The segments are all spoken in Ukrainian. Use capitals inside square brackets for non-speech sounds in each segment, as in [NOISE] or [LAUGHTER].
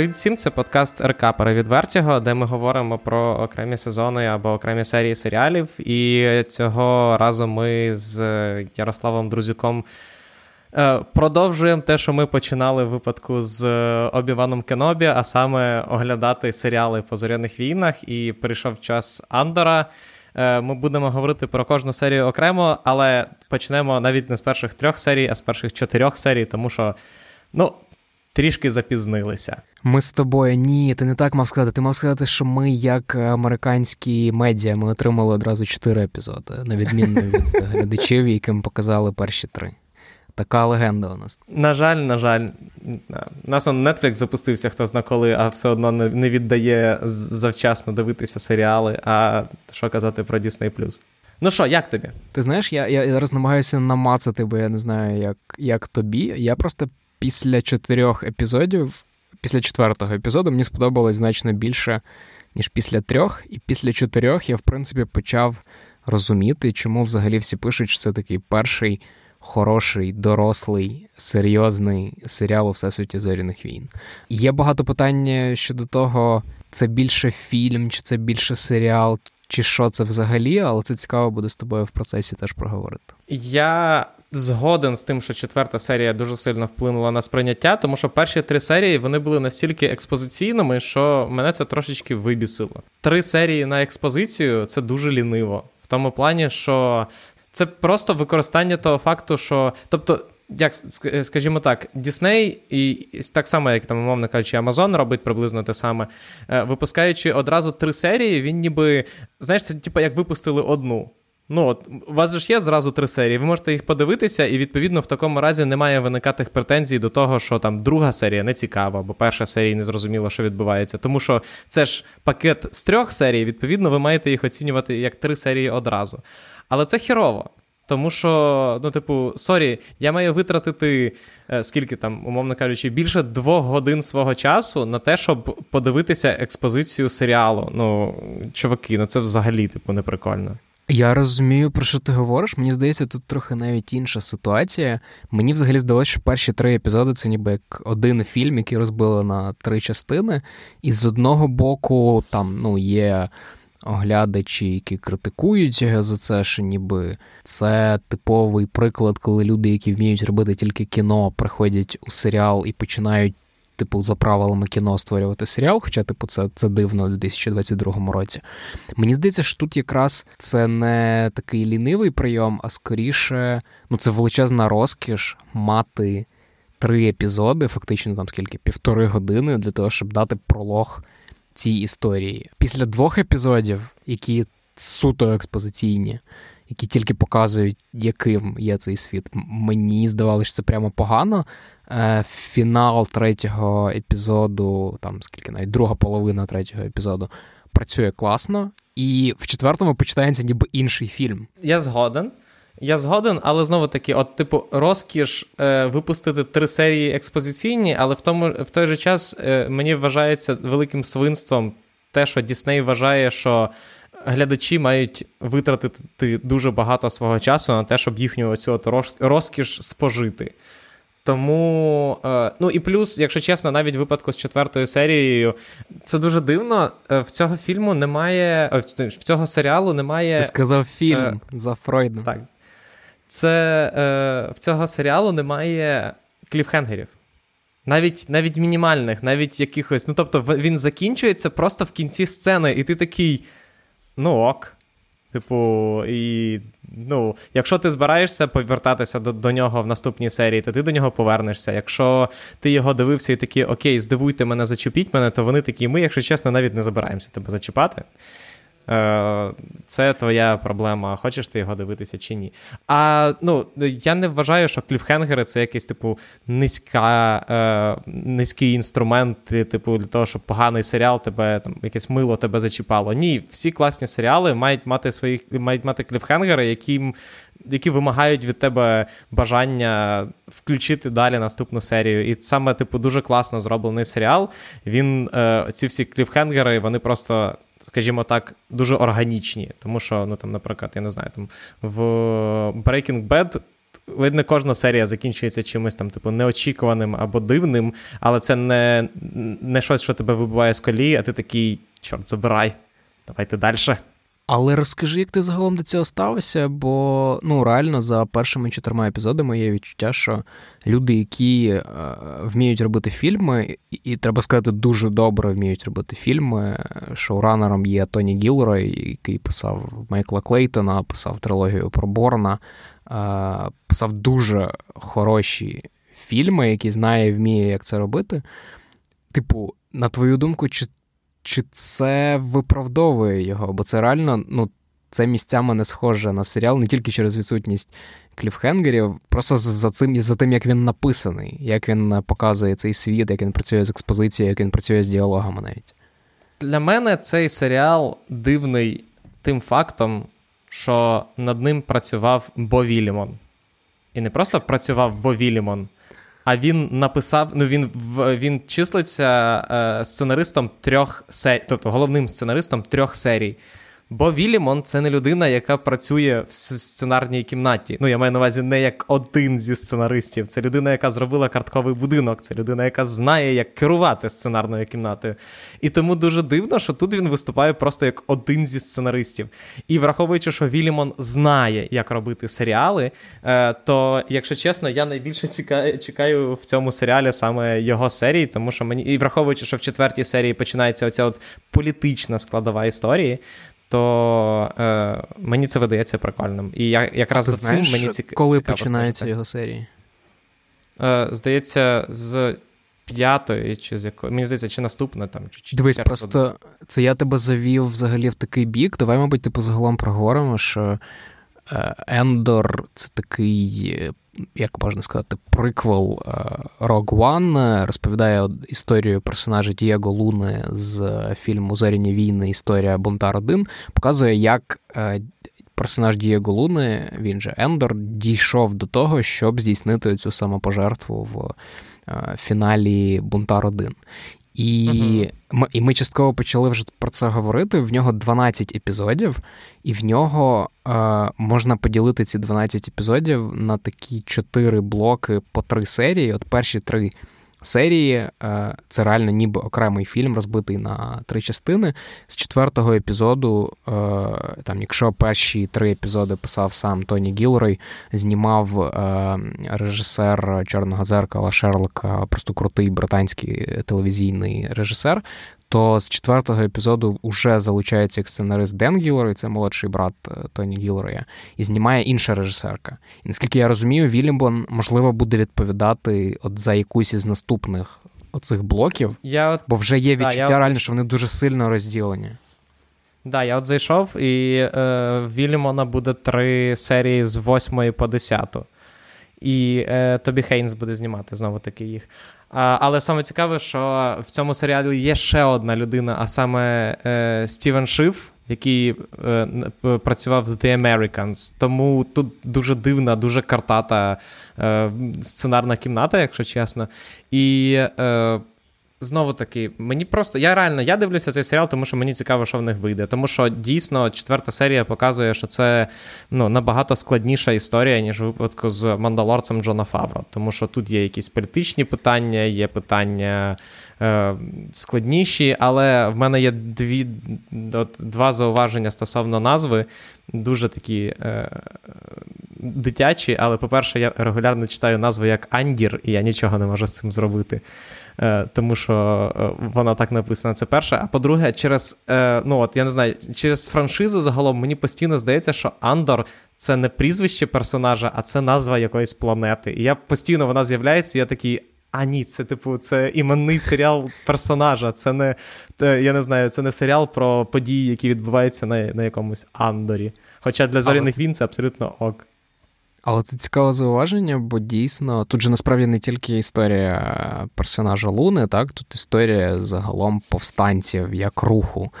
Привіт всім, це подкаст РК Перевідвертього, де ми говоримо про окремі сезони або окремі серії серіалів. І цього разу ми з Ярославом Друзюком е, продовжуємо те, що ми починали в випадку з Обіваном Кенобі, а саме оглядати серіали по зоряних війнах. І прийшов час Андора. Е, ми будемо говорити про кожну серію окремо, але почнемо навіть не з перших трьох серій, а з перших чотирьох серій, тому що, ну, трішки запізнилися. Ми з тобою ні, ти не так мав сказати. Ти мав сказати, що ми, як американські медіа, ми отримали одразу чотири епізоди, на відміну від [LAUGHS] глядачів, яким показали перші три. Така легенда у нас. На жаль, на жаль, у нас он Netflix запустився хто зна коли, а все одно не віддає завчасно дивитися серіали. А що казати про Disney+. Ну що, як тобі? Ти знаєш, я я зараз намагаюся намацати, бо я не знаю, як як тобі. Я просто після чотирьох епізодів, після четвертого епізоду, мені сподобалось значно більше, ніж після трьох. І після чотирьох я, в принципі, почав розуміти, чому взагалі всі пишуть, що це такий перший хороший, дорослий, серйозний серіал у всесвіті зоряних війн. Є багато питань щодо того, це більше фільм, чи це більше серіал, чи що це взагалі, але це цікаво буде з тобою в процесі теж проговорити. Я згоден з тим, що четверта серія дуже сильно вплинула на сприйняття, тому що перші три серії вони були настільки експозиційними, що мене це трошечки вибісило. Три серії на експозицію це дуже ліниво. В тому плані, що це просто використання того факту, що. тобто. Як скажімо так, Дісней, і так само, як там, умовно кажучи, Амазон робить приблизно те саме, е, випускаючи одразу три серії, він ніби знаєш, це типу як випустили одну. Ну, от, у вас же ж є зразу три серії, ви можете їх подивитися, і відповідно в такому разі немає виникати претензій до того, що там друга серія не цікава, бо перша серія не зрозуміла, що відбувається. Тому що це ж пакет з трьох серій, відповідно, ви маєте їх оцінювати як три серії одразу. Але це херово. Тому що, ну, типу, sorry, я маю витратити, е, скільки там, умовно кажучи, більше двох годин свого часу на те, щоб подивитися експозицію серіалу. Ну, чуваки, ну це взагалі, типу, неприкольно. Я розумію, про що ти говориш. Мені здається, тут трохи навіть інша ситуація. Мені взагалі здалося, що перші три епізоди це ніби як один фільм, який розбили на три частини. І з одного боку, там ну, є оглядачі, які критикують за це, що ніби це типовий приклад, коли люди, які вміють робити тільки кіно, приходять у серіал і починають типу, за правилами кіно створювати серіал, хоча, типу, це це дивно у 2022 році. Мені здається, що тут якраз це не такий лінивий прийом, а скоріше, ну, це величезна розкіш мати три епізоди, фактично там скільки, півтори години для того, щоб дати пролог цій історії. Після двох епізодів, які суто експозиційні. Які тільки показують, яким є цей світ. Мені здавалося, що це прямо погано. Е, фінал третього епізоду, там скільки навіть друга половина третього епізоду, працює класно, і в четвертому починається ніби інший фільм. Я згоден. Я згоден, але знову таки, от, типу, розкіш е, випустити три серії експозиційні, але в тому в той же час е, мені вважається великим свинством те, що Дісней вважає, що глядачі мають витратити дуже багато свого часу на те, щоб їхню оцю розкіш спожити. Тому, е, ну і плюс, якщо чесно, навіть в випадку з четвертою серією, це дуже дивно. Е, в цього фільму немає, е, в цього серіалу немає. Ти сказав фільм е, за Фройдом. Так. Це е, в цього серіалу немає кліфхенгерів. Навіть навіть мінімальних, навіть якихось. Ну, тобто, він закінчується просто в кінці сцени, і ти такий. Ну ок. Типу, і ну, якщо ти збираєшся повертатися до до нього в наступній серії, то ти до нього повернешся. Якщо ти його дивився і такий, окей, здивуйте мене, зачепіть мене, то вони такі, ми, якщо чесно, навіть не забираємося тебе зачіпати. Е, це твоя проблема, хочеш ти його дивитися чи ні. А ну, я не вважаю, що кліфхенгери це якийсь типу низька, е, низький інструмент, типу, для того, щоб поганий серіал тебе там якесь мило тебе зачіпало. Ні, всі класні серіали мають мати свої, мають мати кліфхенгери, які які вимагають від тебе бажання включити далі наступну серію. І саме, типу, дуже класно зроблений серіал. Він, е, ці всі кліфхенгери, вони просто скажімо так, дуже органічні. Тому що, ну там, наприклад, я не знаю, там в Breaking Bad ледь не кожна серія закінчується чимось там, типу, неочікуваним або дивним, але це не не щось, що тебе вибиває з колії, а ти такий, чорт, забирай, давайте далі. Але розкажи, як ти загалом до цього ставишся, бо ну реально за першими чотирма епізодами є відчуття, що люди, які е, вміють робити фільми, і, і треба сказати, дуже добре вміють робити фільми. Шоуранером є Тоні Гілрой, який писав Майкла Клейтона, писав трилогію про Борна, е, писав дуже хороші фільми, які знає і вміє, як це робити. Типу, на твою думку, чи чи це виправдовує його? Бо це реально, ну, це місцями не схоже на серіал не тільки через відсутність кліфхенгерів, просто за цим, за тим, як він написаний, як він показує цей світ, як він працює з експозицією, як він працює з діалогами навіть. Для мене цей серіал дивний тим фактом, що над ним працював Бо Вілімон. І не просто працював Бо Вілімон, а він написав: ну він він числиться е, сценаристом трьох серій, тобто головним сценаристом трьох серій. Бо Вілімон це не людина, яка працює в сценарній кімнаті. Ну, я маю на увазі не як один зі сценаристів. Це людина, яка зробила картковий будинок, це людина, яка знає, як керувати сценарною кімнатою. І тому дуже дивно, що тут він виступає просто як один зі сценаристів. І враховуючи, що Вілімон знає, як робити серіали, е, то, якщо чесно, я найбільше чекаю в цьому серіалі саме його серії, тому що мені і враховуючи, що в четвертій серії починається оця от політична складова історії то е, мені це видається прикольним. І я якраз з за цим мені цікаво. Коли починаються його серії? Е, Здається, з п'ятої, чи з якої. Мені здається, чи наступна там, чи Дивись, просто це я тебе завів взагалі в такий бік. Давай, мабуть, типу загалом проговоримо, що Ендор це такий як можна сказати, приквел е, Rogue One, розповідає історію персонажа Дієго Луни з фільму Зоряні війни. Історія Бунтар 1 показує, як е, персонаж Дієго Луни, він же Ендор, дійшов до того, щоб здійснити цю самопожертву в е, фіналі Бунтар 1. І uh ми і ми частково почали вже про це говорити. В нього 12 епізодів, і в нього е, можна поділити ці 12 епізодів на такі 4 блоки по 3 серії. От перші три серії. Е, це реально ніби окремий фільм, розбитий на три частини. З четвертого епізоду, е, там, якщо перші три епізоди писав сам Тоні Гілрой, знімав е, режисер Чорного дзеркала Шерлока, просто крутий британський телевізійний режисер то з четвертого епізоду вже залучається як сценарист Ден Гілрой, це молодший брат е, Тоні Гілроя, і знімає інша режисерка. І наскільки я розумію, Вільямон, можливо, буде відповідати от за якусь із наступних оцих блоків, я бо вже є відчуття да, реально, що вони дуже сильно розділені. Так, да, я от зайшов, і е, в Вільямона буде три серії з 8 по 10. І е, Тобі Хейнс буде знімати знову таки їх. Але саме цікаве, що в цьому серіалі є ще одна людина, а саме е, Стівен Шиф, який е, працював з The Americans. Тому тут дуже дивна, дуже картата е, сценарна кімната, якщо чесно. І Знову таки, мені просто я реально я дивлюся цей серіал, тому що мені цікаво, що в них вийде. Тому що дійсно четверта серія показує, що це ну, набагато складніша історія, ніж в випадку з мандалорцем Джона Фавро. Тому що тут є якісь політичні питання, є питання е, складніші, але в мене є дві, от, два зауваження стосовно назви, дуже такі. Е, Дитячі, але, по-перше, я регулярно читаю назви як Андір, і я нічого не можу з цим зробити. Е, тому що е, вона так написана. Це перше. А по-друге, через е, ну от я не знаю, через франшизу загалом мені постійно здається, що Андор. Це не прізвище персонажа, а це назва якоїсь планети. І я постійно вона з'являється, і я такий. А ні, це типу, це іменний серіал персонажа. Це не я не знаю, це не серіал про події, які відбуваються на на якомусь Андорі. Хоча для зоряних він це абсолютно ок. Але це цікаве зауваження, бо дійсно тут же насправді не тільки історія персонажа Луни, так тут історія загалом повстанців як руху.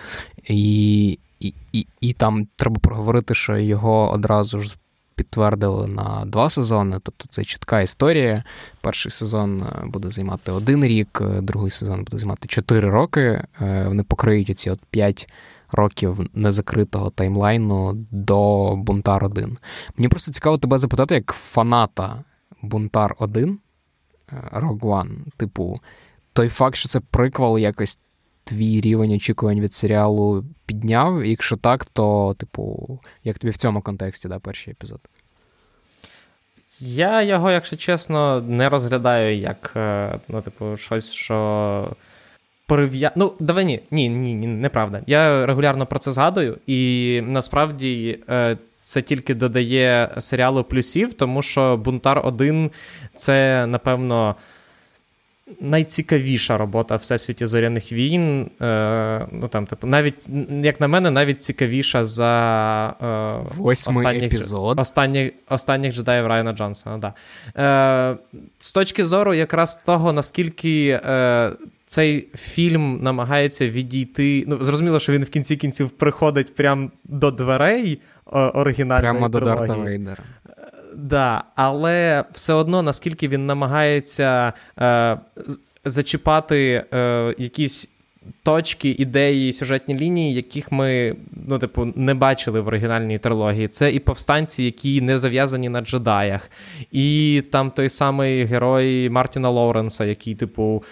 І і, і, і там треба проговорити, що його одразу ж підтвердили на два сезони. Тобто це чітка історія. Перший сезон е, буде займати один рік, другий сезон буде займати чотири роки. Е, вони покриють оці от п'ять років незакритого таймлайну до Бунтар 1. Мені просто цікаво тебе запитати, як фаната Бунтар 1 Rogue One, типу, той факт, що це приквел якось твій рівень очікувань від серіалу підняв? якщо так, то, типу, як тобі в цьому контексті, да, перший епізод? Я його, якщо чесно, не розглядаю як е, ну, типу, щось, що. Перев'я... Ну, давай ні, ні, ні, ні, неправда. Я регулярно про це згадую, і насправді е, це тільки додає серіалу плюсів, тому що Бунтар 1 це, напевно, найцікавіша робота в всесвіті зоряних війн. Е, ну, там, типу, навіть, Як на мене, навіть цікавіша за е, Восьмий останніх, епізод. Останніх, останніх джедаїв Райана Джонсона. Да. Е, З точки зору якраз того, наскільки. Е, цей фільм намагається відійти. Ну, зрозуміло, що він в кінці кінців приходить прямо до дверей оригінальної Прямо до Дарта Вейдера. Да, але все одно, наскільки він намагається е, зачіпати е, якісь точки, ідеї, сюжетні лінії, яких ми ну, типу, не бачили в оригінальній трилогії. Це і повстанці, які не зав'язані на джедаях, і там той самий герой Мартіна Лоуренса, який, типу,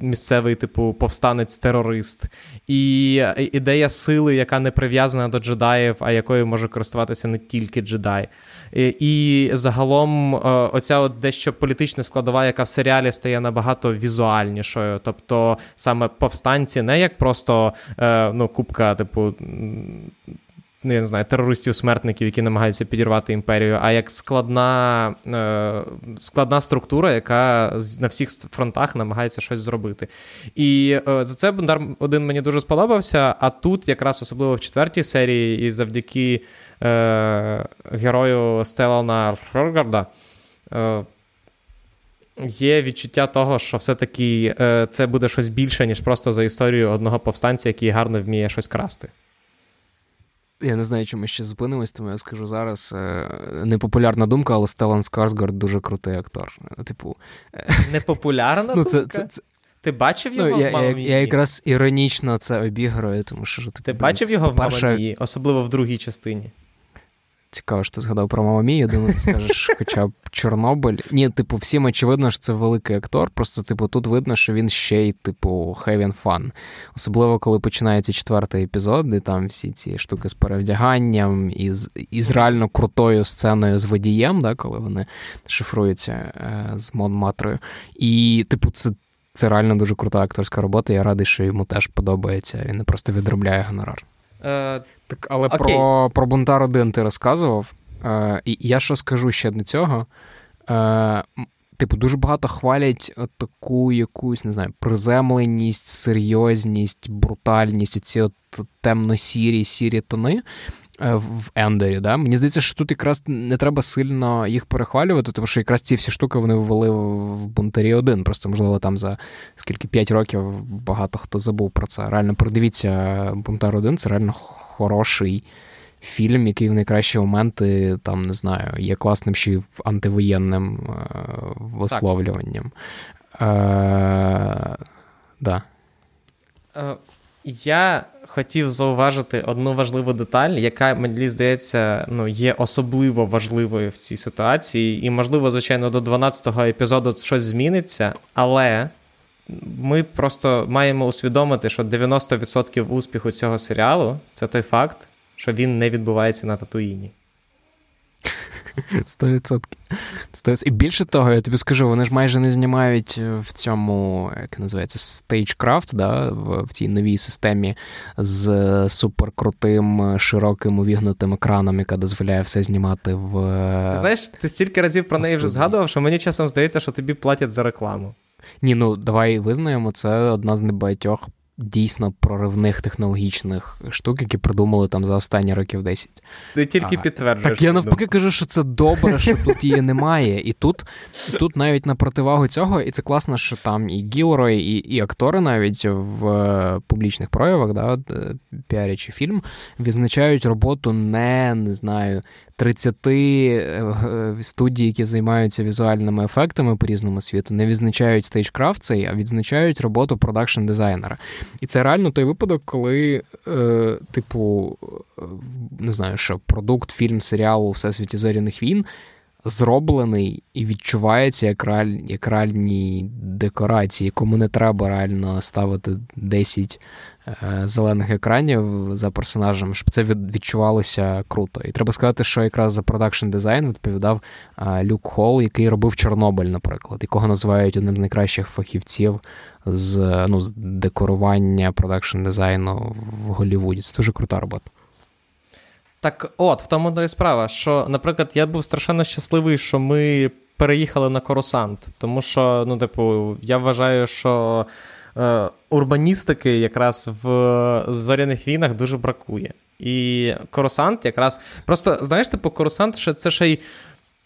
місцевий, типу, повстанець-терорист, і ідея сили, яка не прив'язана до джедаїв, а якою може користуватися не тільки джедай. І загалом, е, оця от дещо політична складова, яка в серіалі стає набагато візуальнішою. Тобто саме повстанці не як просто е, ну, купка, типу. Ну, я не знаю, терористів-смертників, які намагаються підірвати імперію, а як складна е, складна структура, яка на всіх фронтах намагається щось зробити. І е, за це Бондар один мені дуже сподобався. А тут, якраз особливо в четвертій серії, і завдяки е, герою Стелана Фроргарда, е, Є відчуття того, що все-таки е, це буде щось більше, ніж просто за історію одного повстанця, який гарно вміє щось красти. Я не знаю, чому ми ще зупинимось, тому я скажу зараз. Е, непопулярна думка, але Стелан Скарсгард дуже крутий актор. Типу... Непопулярна ну, це, думка? Це, це... Ти бачив ну, його ну, в «Мамамі»? Я, я якраз іронічно це обіграю, тому що типу, Ти бачив його в «Мамамі», особливо в другій частині? Цікаво, що ти згадав про Мамамію, думаю, ти скажеш [LAUGHS] хоча б Чорнобиль. Ні, типу, всім очевидно, що це великий актор. Просто, типу, тут видно, що він ще й, типу, having fun. Особливо, коли починається четвертий епізод, де там всі ці штуки з перевдяганням і з, і з реально крутою сценою з водієм, да, коли вони шифруються е, з Монматрою. І, типу, це. Це реально дуже крута акторська робота. Я радий, що йому теж подобається. Він не просто відробляє гонорар. Е, так, Але Окей. про про Бунтар 1 ти розказував. Е, І я що скажу ще до цього. Е, Типу, дуже багато хвалять таку якусь, не знаю, приземленість, серйозність, брутальність, оці от темно-сірі, сірі тони. Е, в Ендері. Да? Мені здається, що тут якраз не треба сильно їх перехвалювати, тому що якраз ці всі штуки вони ввели в бунтарі 1. Просто, можливо, там за скільки 5 років багато хто забув про це. Реально, продивіться, Бунтар 1 це реально хороший фільм, який в найкращі моменти, там, не знаю, є класним ще й антивоєнним е- висловлюванням. Е- да. Я хотів зауважити одну важливу деталь, яка мені здається, ну, є особливо важливою в цій ситуації. І, можливо, звичайно, до 12-го епізоду щось зміниться, але ми просто маємо усвідомити, що 90% успіху цього серіалу це той факт, що він не відбувається на Татуїні. [LAUGHS] 100%. 100%. І більше того, я тобі скажу, вони ж майже не знімають в цьому, як називається, Stagecraft, да, в, в цій новій системі з суперкрутим, широким увігнутим екраном, яка дозволяє все знімати в. Знаєш, ти стільки разів про неї вже згадував, що мені часом здається, що тобі платять за рекламу. Ні, ну давай визнаємо, це одна з небагатьох дійсно проривних технологічних штук, які придумали там за останні років 10. Ти тільки підтверджуєш. Так я навпаки кажу, що це добре, що тут її немає. І тут і тут навіть на противагу цього, і це класно, що там і Гілрой, і і актори навіть в е, публічних проявах, да, піарячи фільм, відзначають роботу не, не знаю, 30 е, студій, які займаються візуальними ефектами по різному світу, не відзначають StageCraft цей, а відзначають роботу production дизайнера. І це реально той випадок, коли, е, типу, не знаю, що продукт, фільм, серіал у всесвіті зоряних війн зроблений і відчувається як реаль, як реальні декорації, кому не треба реально ставити 10 е, зелених екранів за персонажем, щоб це відчувалося круто. І треба сказати, що якраз за продакшн дизайн відповідав е, Люк Холл, який робив Чорнобиль, наприклад, якого називають одним з найкращих фахівців з ну, з декорування продакшн дизайну в Голлівуді. Це дуже крута робота. Так, от, в тому і справа, що, наприклад, я був страшенно щасливий, що ми переїхали на Корусант, тому що, ну, типу, я вважаю, що е, урбаністики якраз в зоряних війнах дуже бракує. І Коросант якраз просто, знаєш, типу, Корусант це ще й,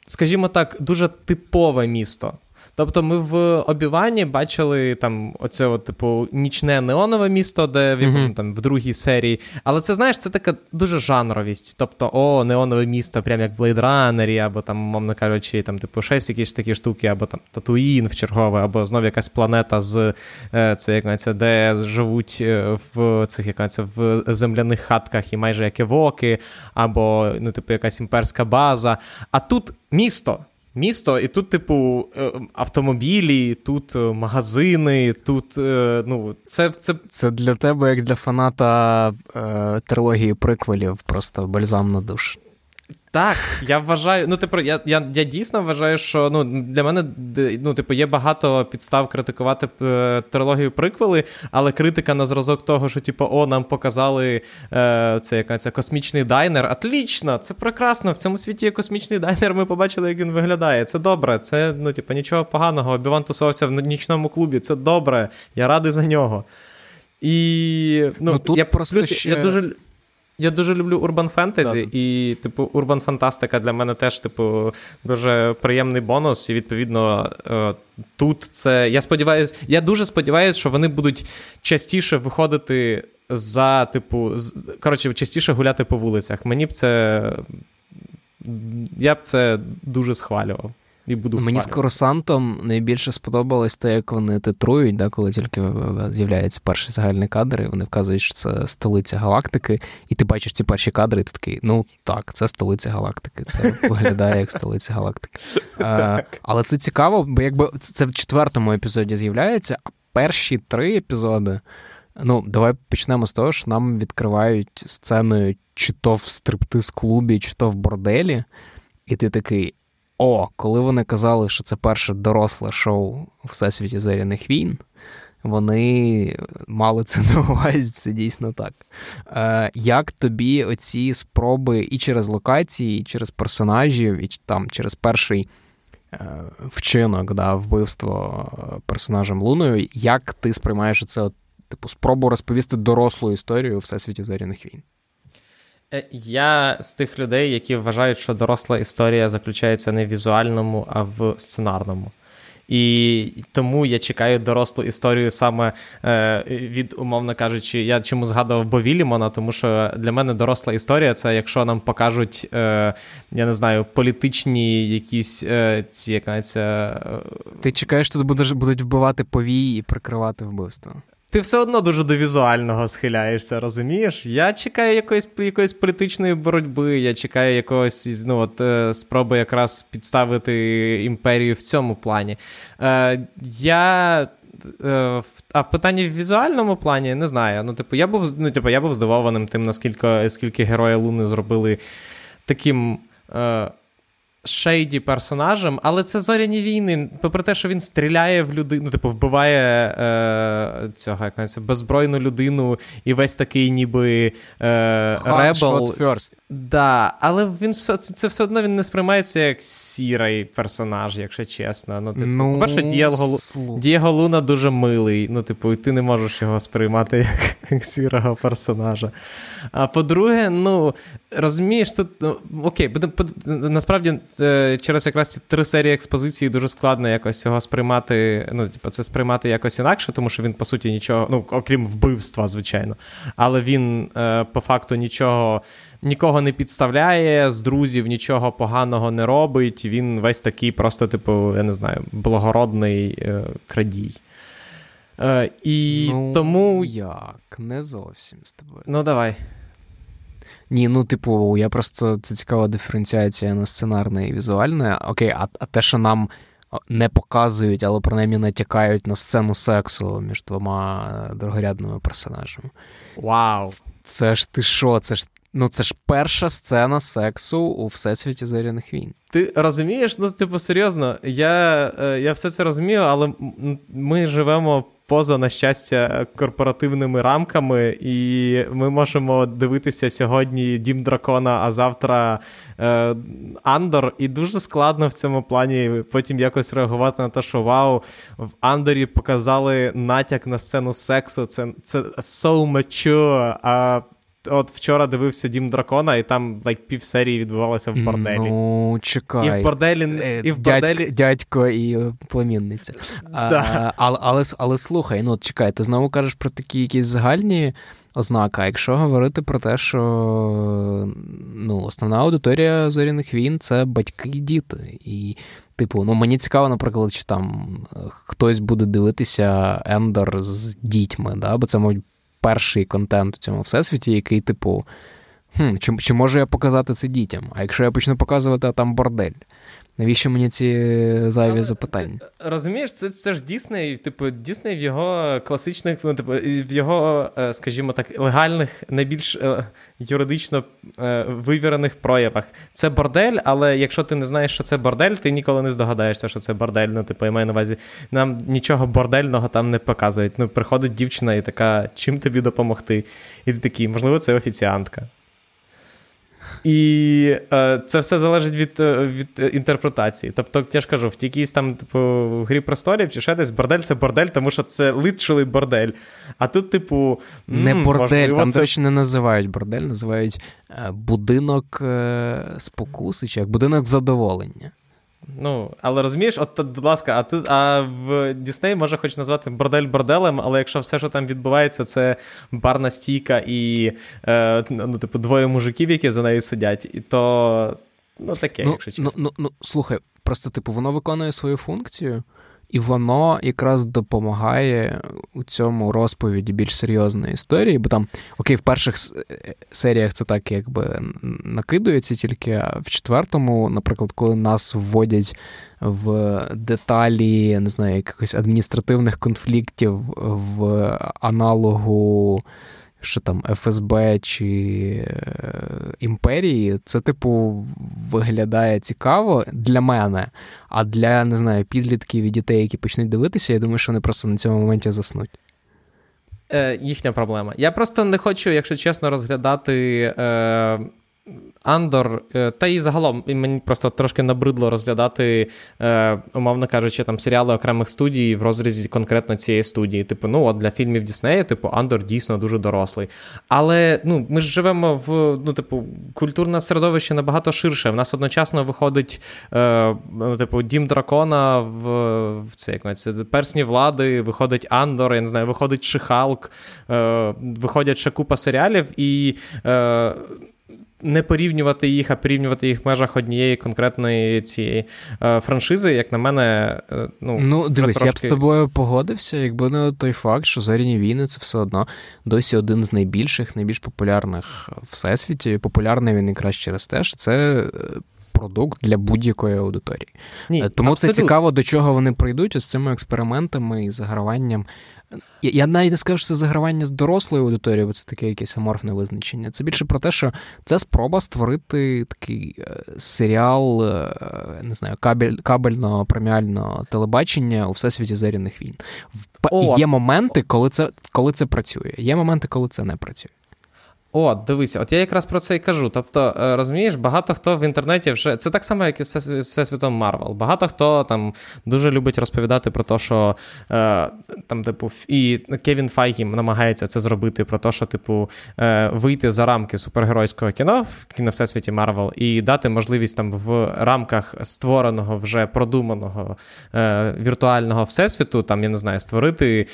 скажімо так, дуже типове місто. Тобто ми в обіванні бачили там оце, от, типу, нічне неонове місто, де в mm-hmm. там в другій серії. Але це знаєш, це така дуже жанровість. Тобто, о, неонове місто, прям як в Blade Runner, або там, мовно кажучи, там, типу, щось якісь такі штуки, або там Татуїн в чергове, або знов якась планета з е, це, як це, де живуть е, в цих як це, в земляних хатках і майже як евоки, або ну, типу, якась імперська база. А тут місто місто, і тут, типу, е, автомобілі, тут е, магазини, тут. Е, ну, Це це... Це для тебе, як для фаната е, трилогії приквелів, просто бальзам на душ. Так, я вважаю, ну типу, я я, я дійсно вважаю, що ну для мене ну, типу, є багато підстав критикувати е, трилогію приквели, але критика на зразок того, що типу, о, нам показали е, це яка це космічний diner. Отлічно, це прекрасно. В цьому світі є космічний diner. Ми побачили, як він виглядає. Це добре. Це ну, типу, нічого поганого. Обіван тусувався в нічному клубі. Це добре. Я радий за нього. І ну, ну тут я просто плюс, ще... я дуже. Я дуже люблю urban fantasy, і, типу, urban фантастика для мене теж, типу, дуже приємний бонус. І відповідно е, тут це. Я сподіваюся, я дуже сподіваюся, що вони будуть частіше виходити за, типу, коротше, частіше гуляти по вулицях. Мені б це. Я б це дуже схвалював і буду Мені з Корусантом найбільше сподобалось те, як вони титрують, да, коли тільки з'являється перший загальний кадр, і вони вказують, що це столиця галактики, і ти бачиш ці перші кадри, і ти такий, ну так, це столиця галактики. Це [LAUGHS] виглядає як столиця галактики. А, але це цікаво, бо якби це в четвертому епізоді з'являється, а перші три епізоди. Ну, давай почнемо з того, що нам відкривають сценою чи то в стриптиз-клубі, чи то в борделі, і ти такий: о, коли вони казали, що це перше доросле шоу у всесвіті зоряних війн, вони мали це [LAUGHS] на увазі, це дійсно так. Е, Як тобі оці спроби і через локації, і через персонажів, і там через перший е, вчинок, да, вбивство персонажем Луною, як ти сприймаєш це, типу, спробу розповісти дорослу історію у всесвіті зоряних війн? Е, я з тих людей, які вважають, що доросла історія заключається не в візуальному, а в сценарному. І тому я чекаю дорослу історію саме е, від, умовно кажучи, я чому згадував Бовілімона, тому що для мене доросла історія це якщо нам покажуть, е, я не знаю, політичні якісь е, ці якась. Е, Ти чекаєш, тут будуть вбивати повій і прикривати вбивство. Ти все одно дуже до візуального схиляєшся, розумієш? Я чекаю якоїсь якоїсь політичної боротьби, я чекаю якогось ну, от, е, спроби якраз підставити імперію в цьому плані. Е, Я. Е, а в питанні в візуальному плані не знаю. Ну, типу, я був ну, типу, я був здивованим тим, наскільки скільки герої Луни зробили таким. Е, шейді персонажем, але це зоряні війни. Попри те, що він стріляє в людину, ну, типу, вбиває е, цього як називається, беззбройну людину і весь такий, ніби е, ребел. first. Да, але він все це все одно він не сприймається як сірий персонаж, якщо чесно. Ну, типу, ну, По-перше, Дієго, Дієго Луна дуже милий. Ну, типу, і ти не можеш його сприймати [LAUGHS] як, як сірого персонажа. А по-друге, ну розумієш, тут ну, окей, буде насправді через якраз ці три серії експозиції дуже складно якось його сприймати. Ну, типу, це сприймати якось інакше, тому що він, по суті, нічого, ну, окрім вбивства, звичайно. Але він е, по факту нічого. Нікого не підставляє, з друзів нічого поганого не робить. Він весь такий, просто, типу, я не знаю, благородний е, крадій. Е, І ну, тому. Як? Не зовсім з тобою. Ну, давай. Ні, ну, типу, я просто це цікава диференціація на сценарне і візуальне. Окей, а, а те, що нам не показують, але принаймні натякають на сцену сексу між двома другорядними персонажами. Вау! Це ж ти що? Це ж ну це ж перша сцена сексу у всесвіті зоряних війн. Ти розумієш? Ну, типу, серйозно, я, е, я все це розумію, але ми живемо поза, на щастя, корпоративними рамками, і ми можемо дивитися сьогодні Дім Дракона, а завтра е, Андор. І дуже складно в цьому плані потім якось реагувати на те, що вау, в Андорі показали натяк на сцену сексу. Це це so mature, а От вчора дивився Дім Дракона, і там like, пів серії відбувалося в борделі. Ну, чекай. І в борделі, е, і в борделі... Дядько і племінниця. Да. А, але, але але, слухай, ну чекай, ти знову кажеш про такі якісь загальні ознаки. А якщо говорити про те, що ну, основна аудиторія зоряних війн це батьки і діти. І, типу, ну мені цікаво, наприклад, чи там хтось буде дивитися Ендор з дітьми, да? бо це мабуть перший контент у цьому всесвіті, який, типу, хм, чи, чи можу я показати це дітям? А якщо я почну показувати, а там бордель. Навіщо мені ці зайві Але, запитання? Розумієш, це це ж Дісней, типу, Дісней в його класичних, ну, типу, в його, е, скажімо так, легальних, найбільш е, юридично е, вивірених проявах. Це бордель, але якщо ти не знаєш, що це бордель, ти ніколи не здогадаєшся, що це бордель. Ну, типу, я маю на увазі, нам нічого бордельного там не показують. Ну, приходить дівчина і така, чим тобі допомогти? І ти такий, можливо, це офіціантка. І е, це все залежить від е, від інтерпретації. Тобто, я ж кажу, в якійсь там, типу, в грі просторів чи ще десь бордель це бордель, тому що це литшили бордель. А тут, типу, не м, бордель, можливо, там це... точно не називають бордель, називають е, будинок е, спокуси, чи як будинок задоволення. Ну, але розумієш, от, будь ласка, а тут а в Дісней може хоч назвати бордель борделем, але якщо все, що там відбувається, це барна стійка і е, ну, типу, двоє мужиків, які за нею сидять, то ну таке, ну, якщо чесно. Ну, ну, ну, слухай, просто типу, воно виконує свою функцію. І воно якраз допомагає у цьому розповіді більш серйозної історії, бо там, окей, в перших серіях це так якби накидується, тільки а в четвертому, наприклад, коли нас вводять в деталі, не знаю, якихось адміністративних конфліктів в аналогу що там ФСБ чи е, імперії, це, типу, виглядає цікаво для мене. А для не знаю, підлітків і дітей, які почнуть дивитися, я думаю, що вони просто на цьому моменті заснуть. Е, Їхня проблема. Я просто не хочу, якщо чесно, розглядати е, Андор, е, та і загалом мені просто трошки набридло розглядати, е, умовно кажучи, там серіали окремих студій в розрізі конкретно цієї студії. Типу, ну от для фільмів Діснея, типу, Андор дійсно дуже дорослий. Але ну, ми ж живемо в ну, типу, культурне середовище набагато ширше. В нас одночасно виходить е, ну, типу, Дім Дракона в в це, як це, персні влади, виходить Андор, я не знаю, виходить Шихалк, виходять ще купа серіалів і. Е, не порівнювати їх, а порівнювати їх в межах однієї конкретної цієї е, франшизи, як на мене, е, ну ну дивись, трошки... я б з тобою погодився, якби не той факт, що зоряні війни це все одно досі один з найбільших, найбільш популярних всесвіті. Популярний він якраз через те, що це. Е, продукт для будь-якої аудиторії. Ні, Тому абсолютно. це цікаво, до чого вони прийдуть з цими експериментами і заграванням я, я навіть не скажу, що це загравання з дорослою аудиторією, бо це таке якесь аморфне визначення. Це більше про те, що це спроба створити такий е, серіал, е, не знаю, кабель, кабельного преміального телебачення у всесвіті зоряних війн. В, О, є моменти, коли це коли це працює. Є моменти, коли це не працює. О, дивися, от я якраз про це і кажу. Тобто, е, розумієш, багато хто в інтернеті вже це так само, як і з всесвітом Марвел. Багато хто там дуже любить розповідати про те, що е, там, типу, і Кевін Файгі намагається це зробити, про те, що, типу, е, вийти за рамки супергеройського кіно в кіно всесвіті Марвел і дати можливість там в рамках створеного вже продуманого віртуального всесвіту, там, я не знаю, створити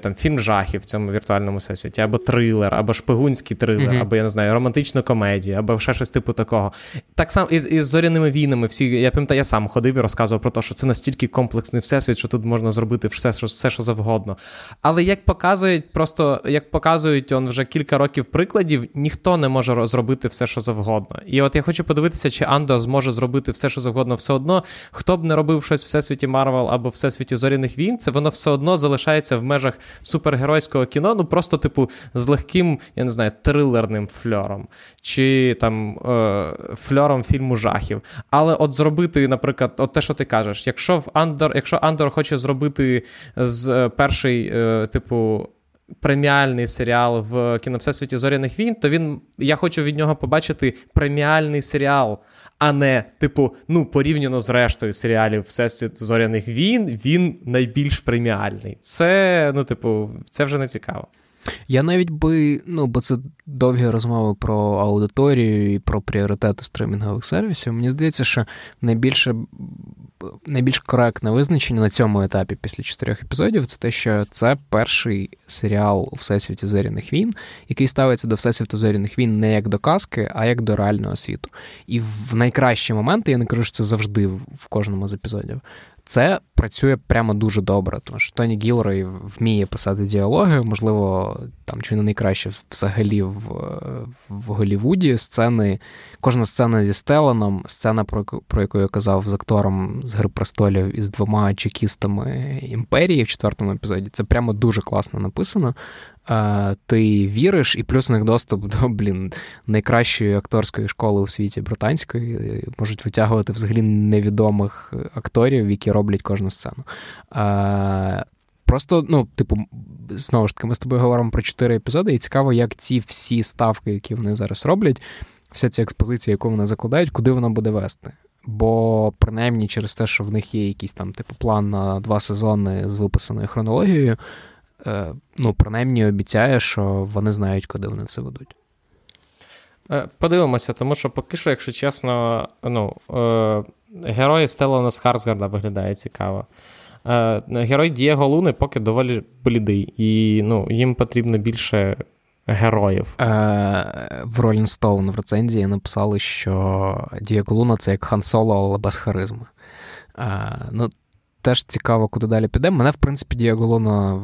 там фільм жахів в цьому віртуальному всесвіті, або трилер, або шпигунський трилер, mm-hmm. або я не знаю, романтичну комедію, або ще щось типу такого. Так само із, із зоряними війнами. Всі я пам'ятаю, я сам ходив і розказував про те, що це настільки комплексний всесвіт, що тут можна зробити все, що все, що завгодно. Але як показують, просто як показують он вже кілька років прикладів, ніхто не може зробити все, що завгодно. І от я хочу подивитися, чи Андо зможе зробити все, що завгодно, все одно. Хто б не робив щось всесвіті Марвел або всесвіті зоряних війн, це воно все одно залишається в межах супергеройського кіно. Ну просто, типу, з легким, я не знаю, трилером трилерним флером, чи там е, флером фільму жахів. Але от зробити, наприклад, от те, що ти кажеш, якщо в Андор, якщо Андор хоче зробити з е, перший, е, типу. Преміальний серіал в кіновсесвіті зоряних війн, то він я хочу від нього побачити преміальний серіал, а не, типу, ну, порівняно з рештою серіалів Всесвіт зоряних війн, він найбільш преміальний. Це, ну, типу, це вже не цікаво. Я навіть би, ну, бо це довгі розмови про аудиторію і про пріоритети стримінгових сервісів. Мені здається, що найбільше найбільш коректне визначення на цьому етапі після чотирьох епізодів це те, що це перший серіал у Всесвіті зоряних війн, який ставиться до Всесвіту зоряних війн не як до казки, а як до реального світу. І в найкращі моменти, я не кажу, що це завжди в кожному з епізодів. Це працює прямо дуже добре, тому що Тоні Гілрой вміє писати діалоги, можливо, там чи не найкраще взагалі в в Голівуді. Сцени, кожна сцена зі Стеланом, сцена, про про яку я казав з актором з Гри престолів і з двома чекістами імперії в четвертому епізоді. Це прямо дуже класно написано ти віриш, і плюс у них доступ до блін, найкращої акторської школи у світі британської, можуть витягувати взагалі невідомих акторів, які роблять кожну сцену. Просто, ну, типу, знову ж таки, ми з тобою говоримо про чотири епізоди, і цікаво, як ці всі ставки, які вони зараз роблять, вся ця експозиція, яку вони закладають, куди вона буде вести. Бо принаймні через те, що в них є якийсь там типу план на два сезони з виписаною хронологією, Е, ну, принаймні обіцяє, що вони знають, куди вони це ведуть. Е, подивимося, тому що поки що, якщо чесно, ну, е, герой Стеллана Скарсгарда виглядає цікаво. Герой Дієго Луни поки доволі блідий, і ну, їм потрібно більше героїв. Е, В Rolling Stone в рецензії написали, що Дієго Луна це як Хан Соло, але без харизми. Е, ну, Теж цікаво, куди далі піде. Мене, в принципі, Дієго Луна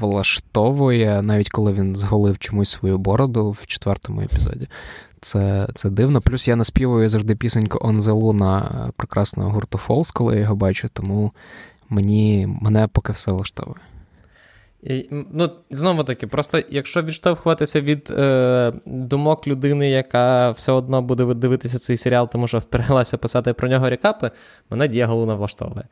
влаштовує, навіть коли він зголив чомусь свою бороду в четвертому епізоді. Це це дивно. Плюс я наспівую завжди пісеньку On the Luna прекрасного гурту Falls, коли я його бачу, тому мені, мене поки все влаштовує. Ну, Знову таки, просто якщо відштовхуватися від е, думок людини, яка все одно буде дивитися цей серіал, тому що вперлася писати про нього рекапи, мене Дієго Луна влаштовує.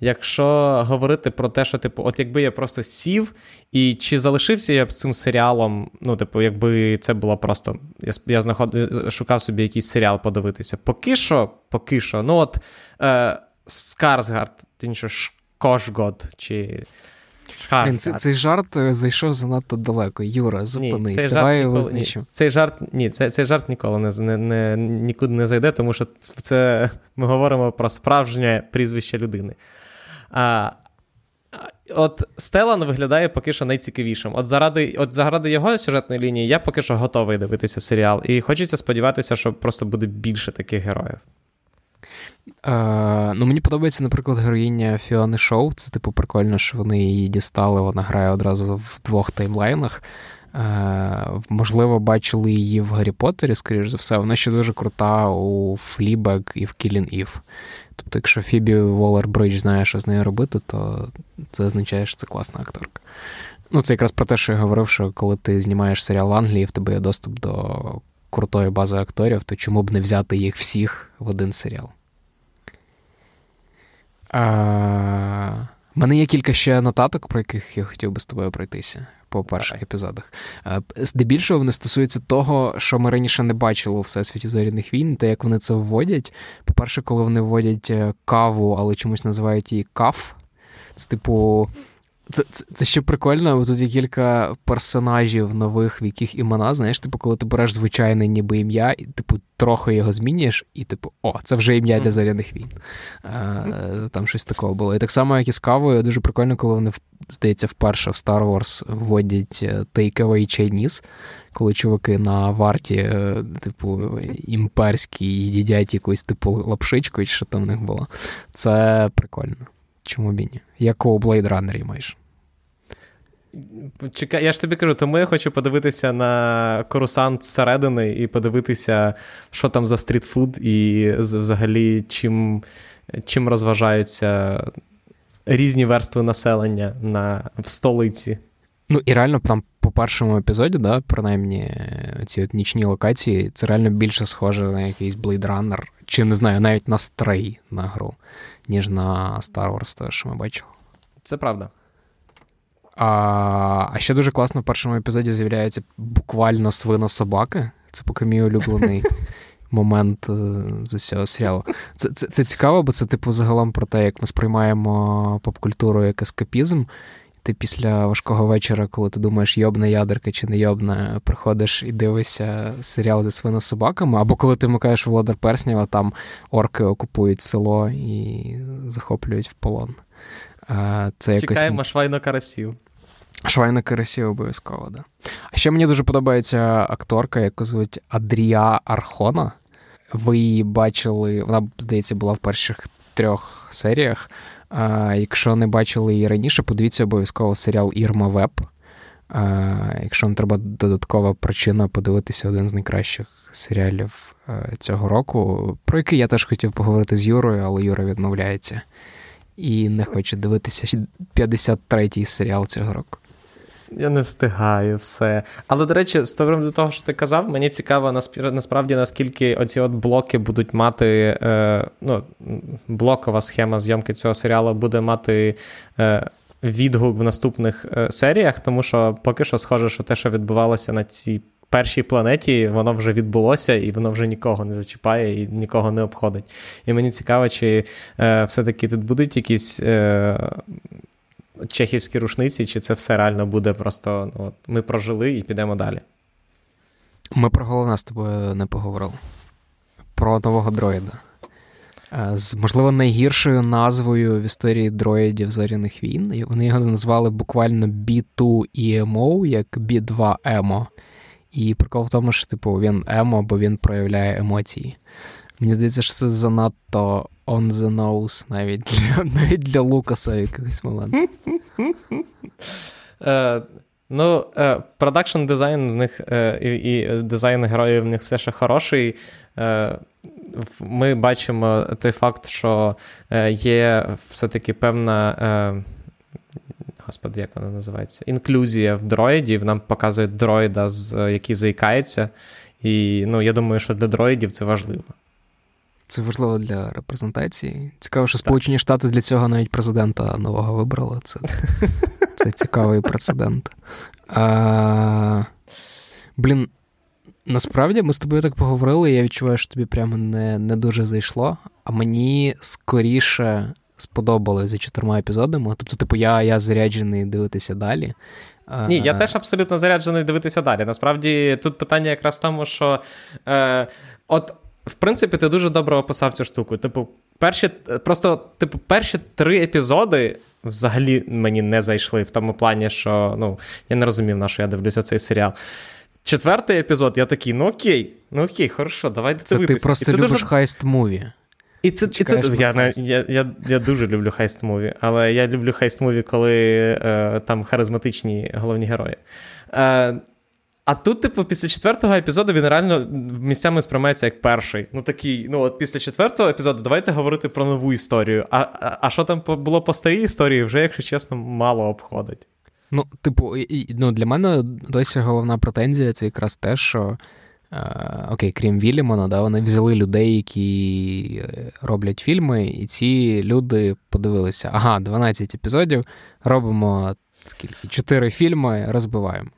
Якщо говорити про те, що, типу, от якби я просто сів, і чи залишився я б цим серіалом, ну, типу, якби це було просто. Я я знаход... шукав собі якийсь серіал подивитися. Поки що, поки що, ну от е, Скарсгард, Кошгод, чи. Блін, цей, цей жарт е, зайшов занадто далеко. Юра, зупинись, ні, давай його визначимо. Цей жарт ні, цей, цей жарт ніколи не, не, не, нікуди не зайде, тому що це [LAUGHS] ми говоримо про справжнє прізвище людини. А, От Стелан виглядає поки що найцікавішим. От заради от заради його сюжетної лінії я поки що готовий дивитися серіал. І хочеться сподіватися, що просто буде більше таких героїв. Е, ну, Мені подобається, наприклад, героїня Фіони Шоу. Це, типу, прикольно, що вони її дістали, вона грає одразу в двох таймлайнах. Е, Можливо, бачили її в Гаррі Поттері, скоріш за все. Вона ще дуже крута у Флібек і в Killing Eve. Тобто, якщо Фібі Волер Бридж знає, що з нею робити, то це означає, що це класна акторка. Ну, це якраз про те, що я говорив, що коли ти знімаєш серіал в Англії, в тебе є доступ до крутої бази акторів, то чому б не взяти їх всіх в один серіал? У мене є кілька ще нотаток, про яких я хотів би з тобою пройтися. по перших Ай. епізодах. Е, здебільшого вони стосуються того, що ми раніше не бачили у всесвіті зоряних війн, та як вони це вводять. По-перше, коли вони вводять е, каву, але чомусь називають її каф. Це типу це це, це ще прикольно, бо тут є кілька персонажів нових, в яких імена, знаєш, типу, коли ти береш звичайне ніби ім'я, і типу трохи його змінюєш, і типу, о, це вже ім'я для зоряних війн. А, Там щось такого було. І так само, як і з кавою, дуже прикольно, коли вони, здається, вперше в Star Wars вводять Takeaway Chinese, коли чуваки на варті, е, типу, імперські їдять якусь типу лапшичку, чи що там в них було. Це прикольно. Чому б і ні? Як у Blade Runner маєш? Чекай, я ж тобі кажу, тому я хочу подивитися на корусант зсередини і подивитися, що там за стрітфуд, і взагалі чим чим розважаються різні верстви населення на, в столиці. Ну і реально там по першому епізоді, да, принаймні ці от нічні локації, це реально більше схоже на якийсь Blade Runner, чи не знаю, навіть на Stray на гру, ніж на Star Wars, те, що ми бачили. Це правда. А а ще дуже класно в першому епізоді з'являється буквально свино собаки. Це поки мій улюблений [LAUGHS] момент е, з усього серіалу. Це, це, Це цікаво, бо це, типу, загалом про те, як ми сприймаємо поп-культуру як ескапізм. Ти після важкого вечора, коли ти думаєш, йобна ядерка чи не йобна, приходиш і дивишся серіал зі свинособаками, або коли ти вмикаєш Володар Перснів, а там орки окупують село і захоплюють в полон. Це якось... Швайно карасів. Швайна карасів обов'язково, да. А ще мені дуже подобається акторка, яку звуть Адрія Архона. Ви її бачили, вона, здається, була в перших трьох серіях. А, Якщо не бачили її раніше, подивіться обов'язково серіал Ірма Веб. А, Якщо вам треба додаткова причина подивитися один з найкращих серіалів е, цього року, про який я теж хотів поговорити з Юрою, але Юра відмовляється і не хоче дивитися 53-й серіал цього року. Я не встигаю все. Але, до речі, з до того, що ти казав, мені цікаво, насправді, наскільки оці от блоки будуть мати. Е, ну, Блокова схема зйомки цього серіалу буде мати. Е, Відгук в наступних е, серіях, тому що поки що схоже, що те, що відбувалося на цій першій планеті, воно вже відбулося, і воно вже нікого не зачіпає і нікого не обходить. І мені цікаво, чи е, все-таки тут будуть якісь е, чехівські рушниці, чи це все реально буде просто ну, ми прожили і підемо далі. Ми про головне з тобою не поговорили. Про нового дроїда. Е, з, можливо, найгіршою назвою в історії дроїдів зоряних війн. Вони його назвали буквально B2 EMO, як B2 EMO. І прикол в тому, що типу він емо, бо він проявляє емоції. Мені здається, що це занадто on the nose навіть для [LAUGHS] навіть для Лукаса якийсь момент. Uh, ну, продакшн дизайн в них uh, і, і дизайн героїв в них все ще хороший. Ми бачимо той факт, що є все-таки певна господи, як вона називається? Інклюзія в дроїдів. Нам показують дроїда, який заїкається. І ну, я думаю, що для дроїдів це важливо. Це важливо для репрезентації. Цікаво, що Сполучені Штати для цього навіть президента нового вибрали. Це це цікавий прецедент. А, Блін, насправді ми з тобою так поговорили, я відчуваю, що тобі прямо не не дуже зайшло, а мені скоріше сподобалось за чотирма епізодами. Тобто, типу, я я заряджений дивитися далі. Ні, я теж абсолютно заряджений дивитися далі. Насправді, тут питання якраз в тому, що е, от, в принципі, ти дуже добре описав цю штуку. Типу, перші, просто, типу, перші три епізоди. Взагалі мені не зайшли в тому плані, що ну, я не розумів, на що я дивлюся цей серіал. Четвертий епізод, я такий, ну окей, ну окей, хорошо, давай дивитися. Це ти просто це любиш дуже... хайст-муві. І це, і це я, я я, я, дуже люблю heist movie, але я люблю heist movie, коли е, там харизматичні головні герої. Е, а тут, типу, після четвертого епізоду він реально місцями сприймається як перший. Ну такий, ну от після четвертого епізоду давайте говорити про нову історію. А а, а що там було по старій історії, вже, якщо чесно, мало обходить. Ну, типу, ну, для мене досі головна претензія це якраз те, що окей, крім Вільямона, да, вони взяли людей, які е, роблять фільми, і ці люди подивилися: ага, 12 епізодів, робимо скільки? Чотири фільми розбиваємо.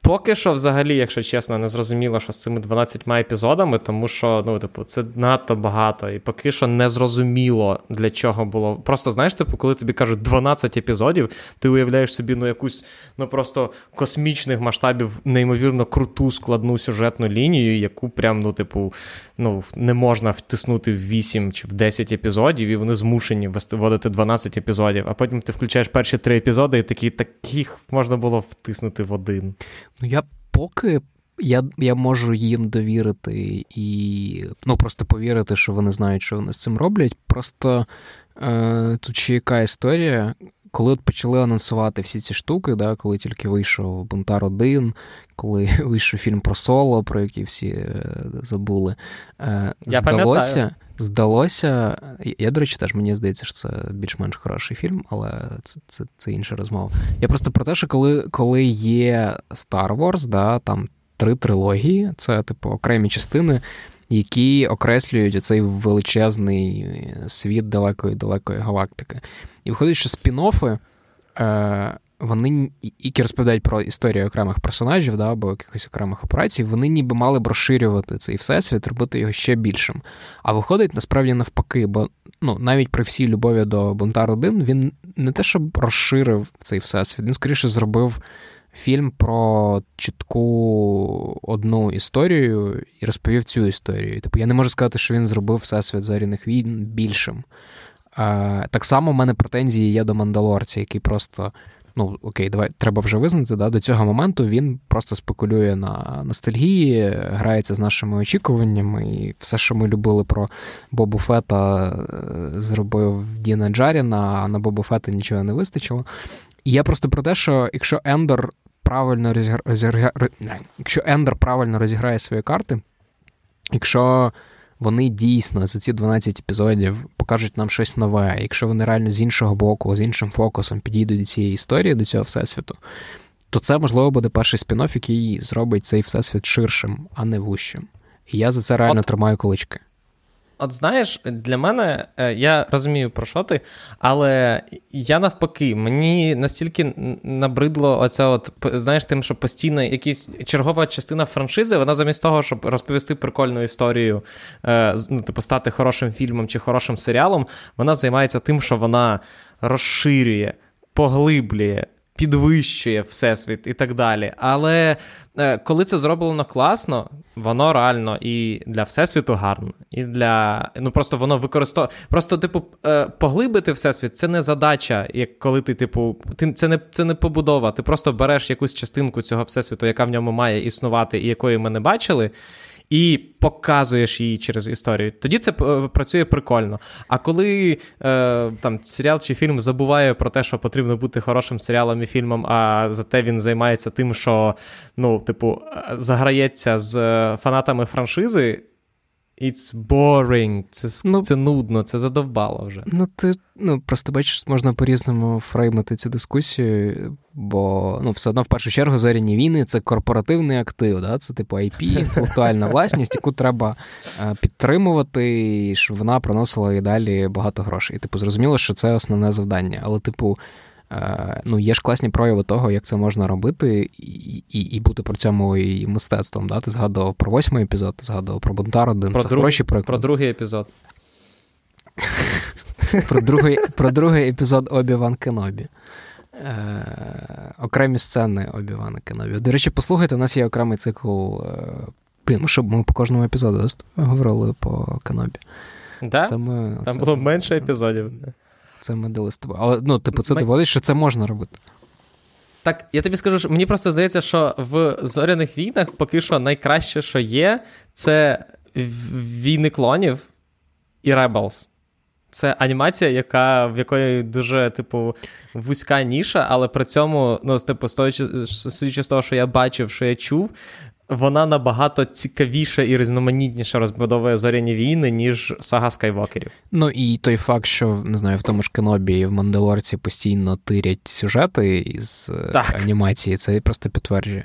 Поки що, взагалі, якщо чесно, не зрозуміло, що з цими 12 епізодами, тому що ну, типу, це надто багато, і поки що не зрозуміло для чого було. Просто знаєш, типу, коли тобі кажуть 12 епізодів, ти уявляєш собі ну, якусь ну просто космічних масштабів, неймовірно круту складну сюжетну лінію, яку прям, ну, типу, ну, не можна втиснути в 8 чи в 10 епізодів, і вони змушені вводити 12 епізодів. А потім ти включаєш перші три епізоди, і такі таких можна було втиснути в один. Ну, я поки я я можу їм довірити і ну, просто повірити, що вони знають, що вони з цим роблять. Просто е, тут ще яка історія. Коли от почали анонсувати всі ці штуки, да, коли тільки вийшов Бунтар 1, коли [LAUGHS] вийшов фільм про соло, про який всі е, забули, е, Я здалося, пам'ятаю. здалося. Я, до речі, теж мені здається, що це більш-менш хороший фільм, але це це, це інша розмова. Я просто про те, що коли коли є Star Wars, да, там три трилогії, це типу окремі частини, які окреслюють цей величезний світ далекої-далекої галактики. І виходить, що спін-оффи, е, вони, які розповідають про історію окремих персонажів да, або якихось окремих операцій, вони ніби мали б розширювати цей всесвіт, робити його ще більшим. А виходить насправді навпаки, бо ну, навіть при всій любові до Бунтар 1 він не те, щоб розширив цей всесвіт, він скоріше зробив. Фільм про чітку одну історію і розповів цю історію. Типу, я не можу сказати, що він зробив всесвіт зоряних війн більшим. Так само в мене претензії є до Мандалорця, який просто. Ну, окей, давай треба вже визнати, да, до цього моменту він просто спекулює на ностальгії, грається з нашими очікуваннями, і все, що ми любили про Бобу Фета, е, зробив Діна Джаріна, а на Бобу Фета нічого не вистачило. І я просто про те, що якщо Ендор правильно розіграє, якщо Ендер правильно розіграє свої карти, якщо вони дійсно за ці 12 епізодів покажуть нам щось нове. Якщо вони реально з іншого боку, з іншим фокусом підійдуть до цієї історії, до цього всесвіту, то це можливо буде перший спін-офф, який зробить цей всесвіт ширшим, а не вущим. І я за це реально От... тримаю кулички. От знаєш, для мене е, я розумію про що ти, але я навпаки, мені настільки набридло оце, от знаєш, тим, що постійно якась чергова частина франшизи, вона замість того, щоб розповісти прикольну історію, е, ну, типу, стати хорошим фільмом чи хорошим серіалом, вона займається тим, що вона розширює, поглиблює підвищує всесвіт і так далі. Але е, коли це зроблено класно, воно реально і для всесвіту гарно, і для ну просто воно використовує. Просто, типу, е, поглибити всесвіт це не задача, як коли ти, типу, ти це не це не побудова. Ти просто береш якусь частинку цього всесвіту, яка в ньому має існувати, і якої ми не бачили і показуєш її через історію. Тоді це е, працює прикольно. А коли е, там серіал чи фільм забуває про те, що потрібно бути хорошим серіалом і фільмом, а зате він займається тим, що ну, типу, е, заграється з е, фанатами франшизи. It's boring, це ну, це нудно, це задовбало вже. Ну, ти ну, просто бачиш, можна по-різному фреймити цю дискусію, бо ну, все одно в першу чергу зоряні війни це корпоративний актив, да? це типу IP, [LAUGHS] інтелектуальна власність, яку треба е, підтримувати, щоб вона приносила і далі багато грошей. І типу, зрозуміло, що це основне завдання. Але, типу, ну, є ж класні прояви того, як це можна робити, і і, і бути при цьому і мистецтвом. Да? Ти згадував про восьмий епізод, ти згадував про Бунтар один. Про, це друг... хороші про другий епізод. [LAUGHS] Про другий про другий епізод Обі-Ван Кенобі. Е, Окремі сцени Обі-Вана Кенобі. До речі, послухайте, у нас є окремий цикл. Е, блін, щоб ми по кожному епізоду говорили по Кенобі. Да? Це ми, Там це було менше епізодів. Це ми дали з тобою. Але ну, типу, це доводить, що це можна робити. Так, я тобі скажу, що мені просто здається, що в зоряних війнах поки що найкраще, що є, це війни клонів і Rebels. Це анімація, яка в якої дуже, типу, вузька ніша, але при цьому, ну, типу, судячи з того, що я бачив, що я чув, вона набагато цікавіше і різноманітніше розбудовує зоряні війни, ніж сага Скайвокерів. Ну і той факт, що не знаю, в тому ж Кенобі і в Мандалорці постійно тирять сюжети із е, так. анімації, це просто підтверджує.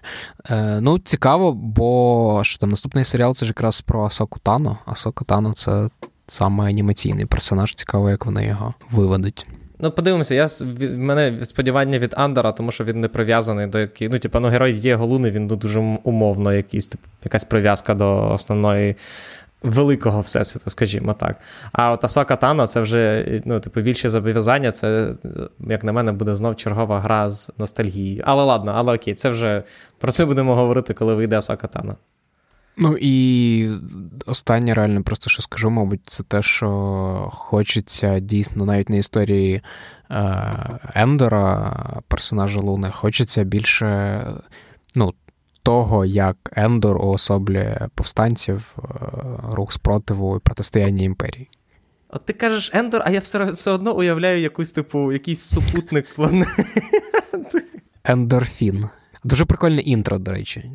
Е, Ну, цікаво, бо що там наступний серіал це ж якраз про Асоку Тано. Асока Тано це саме анімаційний персонаж. Цікаво, як вони його виведуть. Ну, подивимося, я в мене сподівання від Андера, тому що він не прив'язаний до яких. Ну, типу, ну, герой є Голуни, він дуже умовно, якийсь, типу, якась прив'язка до основної великого всесвіту, скажімо так. А от Асока Тано це вже ну, типу, більше зобов'язання, це, як на мене, буде знов чергова гра з ностальгією. Але ладно, але окей, це вже про це будемо говорити, коли вийде Асока Тано. Ну і останнє реально, просто що скажу, мабуть, це те, що хочеться дійсно навіть на історії е, Ендора, персонажа Луни, хочеться більше ну, того, як Ендор уособлює повстанців, е, рух спротиву і протистояння імперії. От ти кажеш Ендор, а я все все одно уявляю якусь, типу, якийсь супутник. Ендорфін. Дуже прикольне інтро, до речі.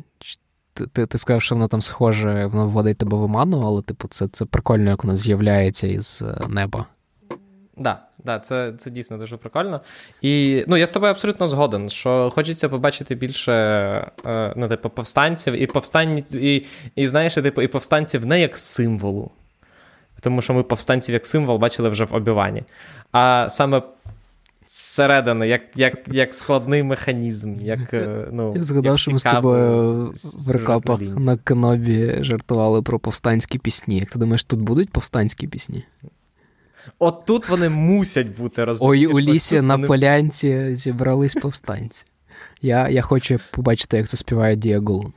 Ти ти, сказав, що воно там схоже, воно вводить тебе в оману, але, типу, це це прикольно, як воно з'являється із е, неба. Да, да, це це дійсно дуже прикольно. І ну, я з тобою абсолютно згоден, що хочеться побачити більше е, ну, типу, повстанців, і повстанців, і, і знаєш, типу, і повстанців не як символу. Тому що ми повстанців як символ бачили вже в обіванні. А саме зсередини, як як, як складний механізм. як, е, ну, Я згадав, як що ми з тобою в рекапах на Кенобі жартували про повстанські пісні. Як ти думаєш, тут будуть повстанські пісні? От тут вони мусять бути розумієш? Ой, у лісі на вони... полянці зібрались повстанці. Я я хочу побачити, як заспіває Діагулун.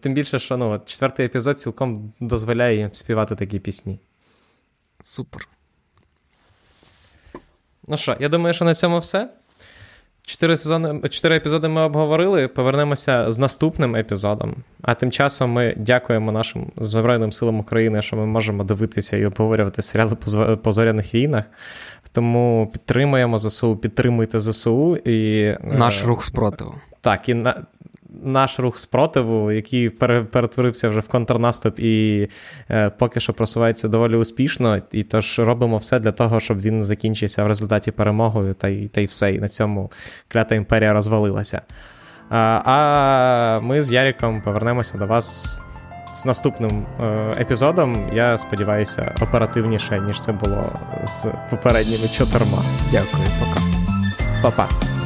Тим більше, що ну, четвертий епізод цілком дозволяє їм співати такі пісні. Супер. Ну що, я думаю, що на цьому все. Чотири сезони, чотири епізоди ми обговорили. Повернемося з наступним епізодом. А тим часом ми дякуємо нашим Збройним силам України, що ми можемо дивитися і обговорювати серіали по зоряних війнах. Тому підтримуємо ЗСУ, підтримуйте ЗСУ і наш рух спротиву. Так, і на наш рух спротиву, який перетворився вже в контрнаступ і е, поки що просувається доволі успішно. І тож робимо все для того, щоб він закінчився в результаті перемогою, та й та й все. І на цьому клята імперія розвалилася. А, а ми з Яріком повернемося до вас. З наступним е, епізодом, я сподіваюся, оперативніше, ніж це було з попередніми чотирма. Дякую, пока. Па-па.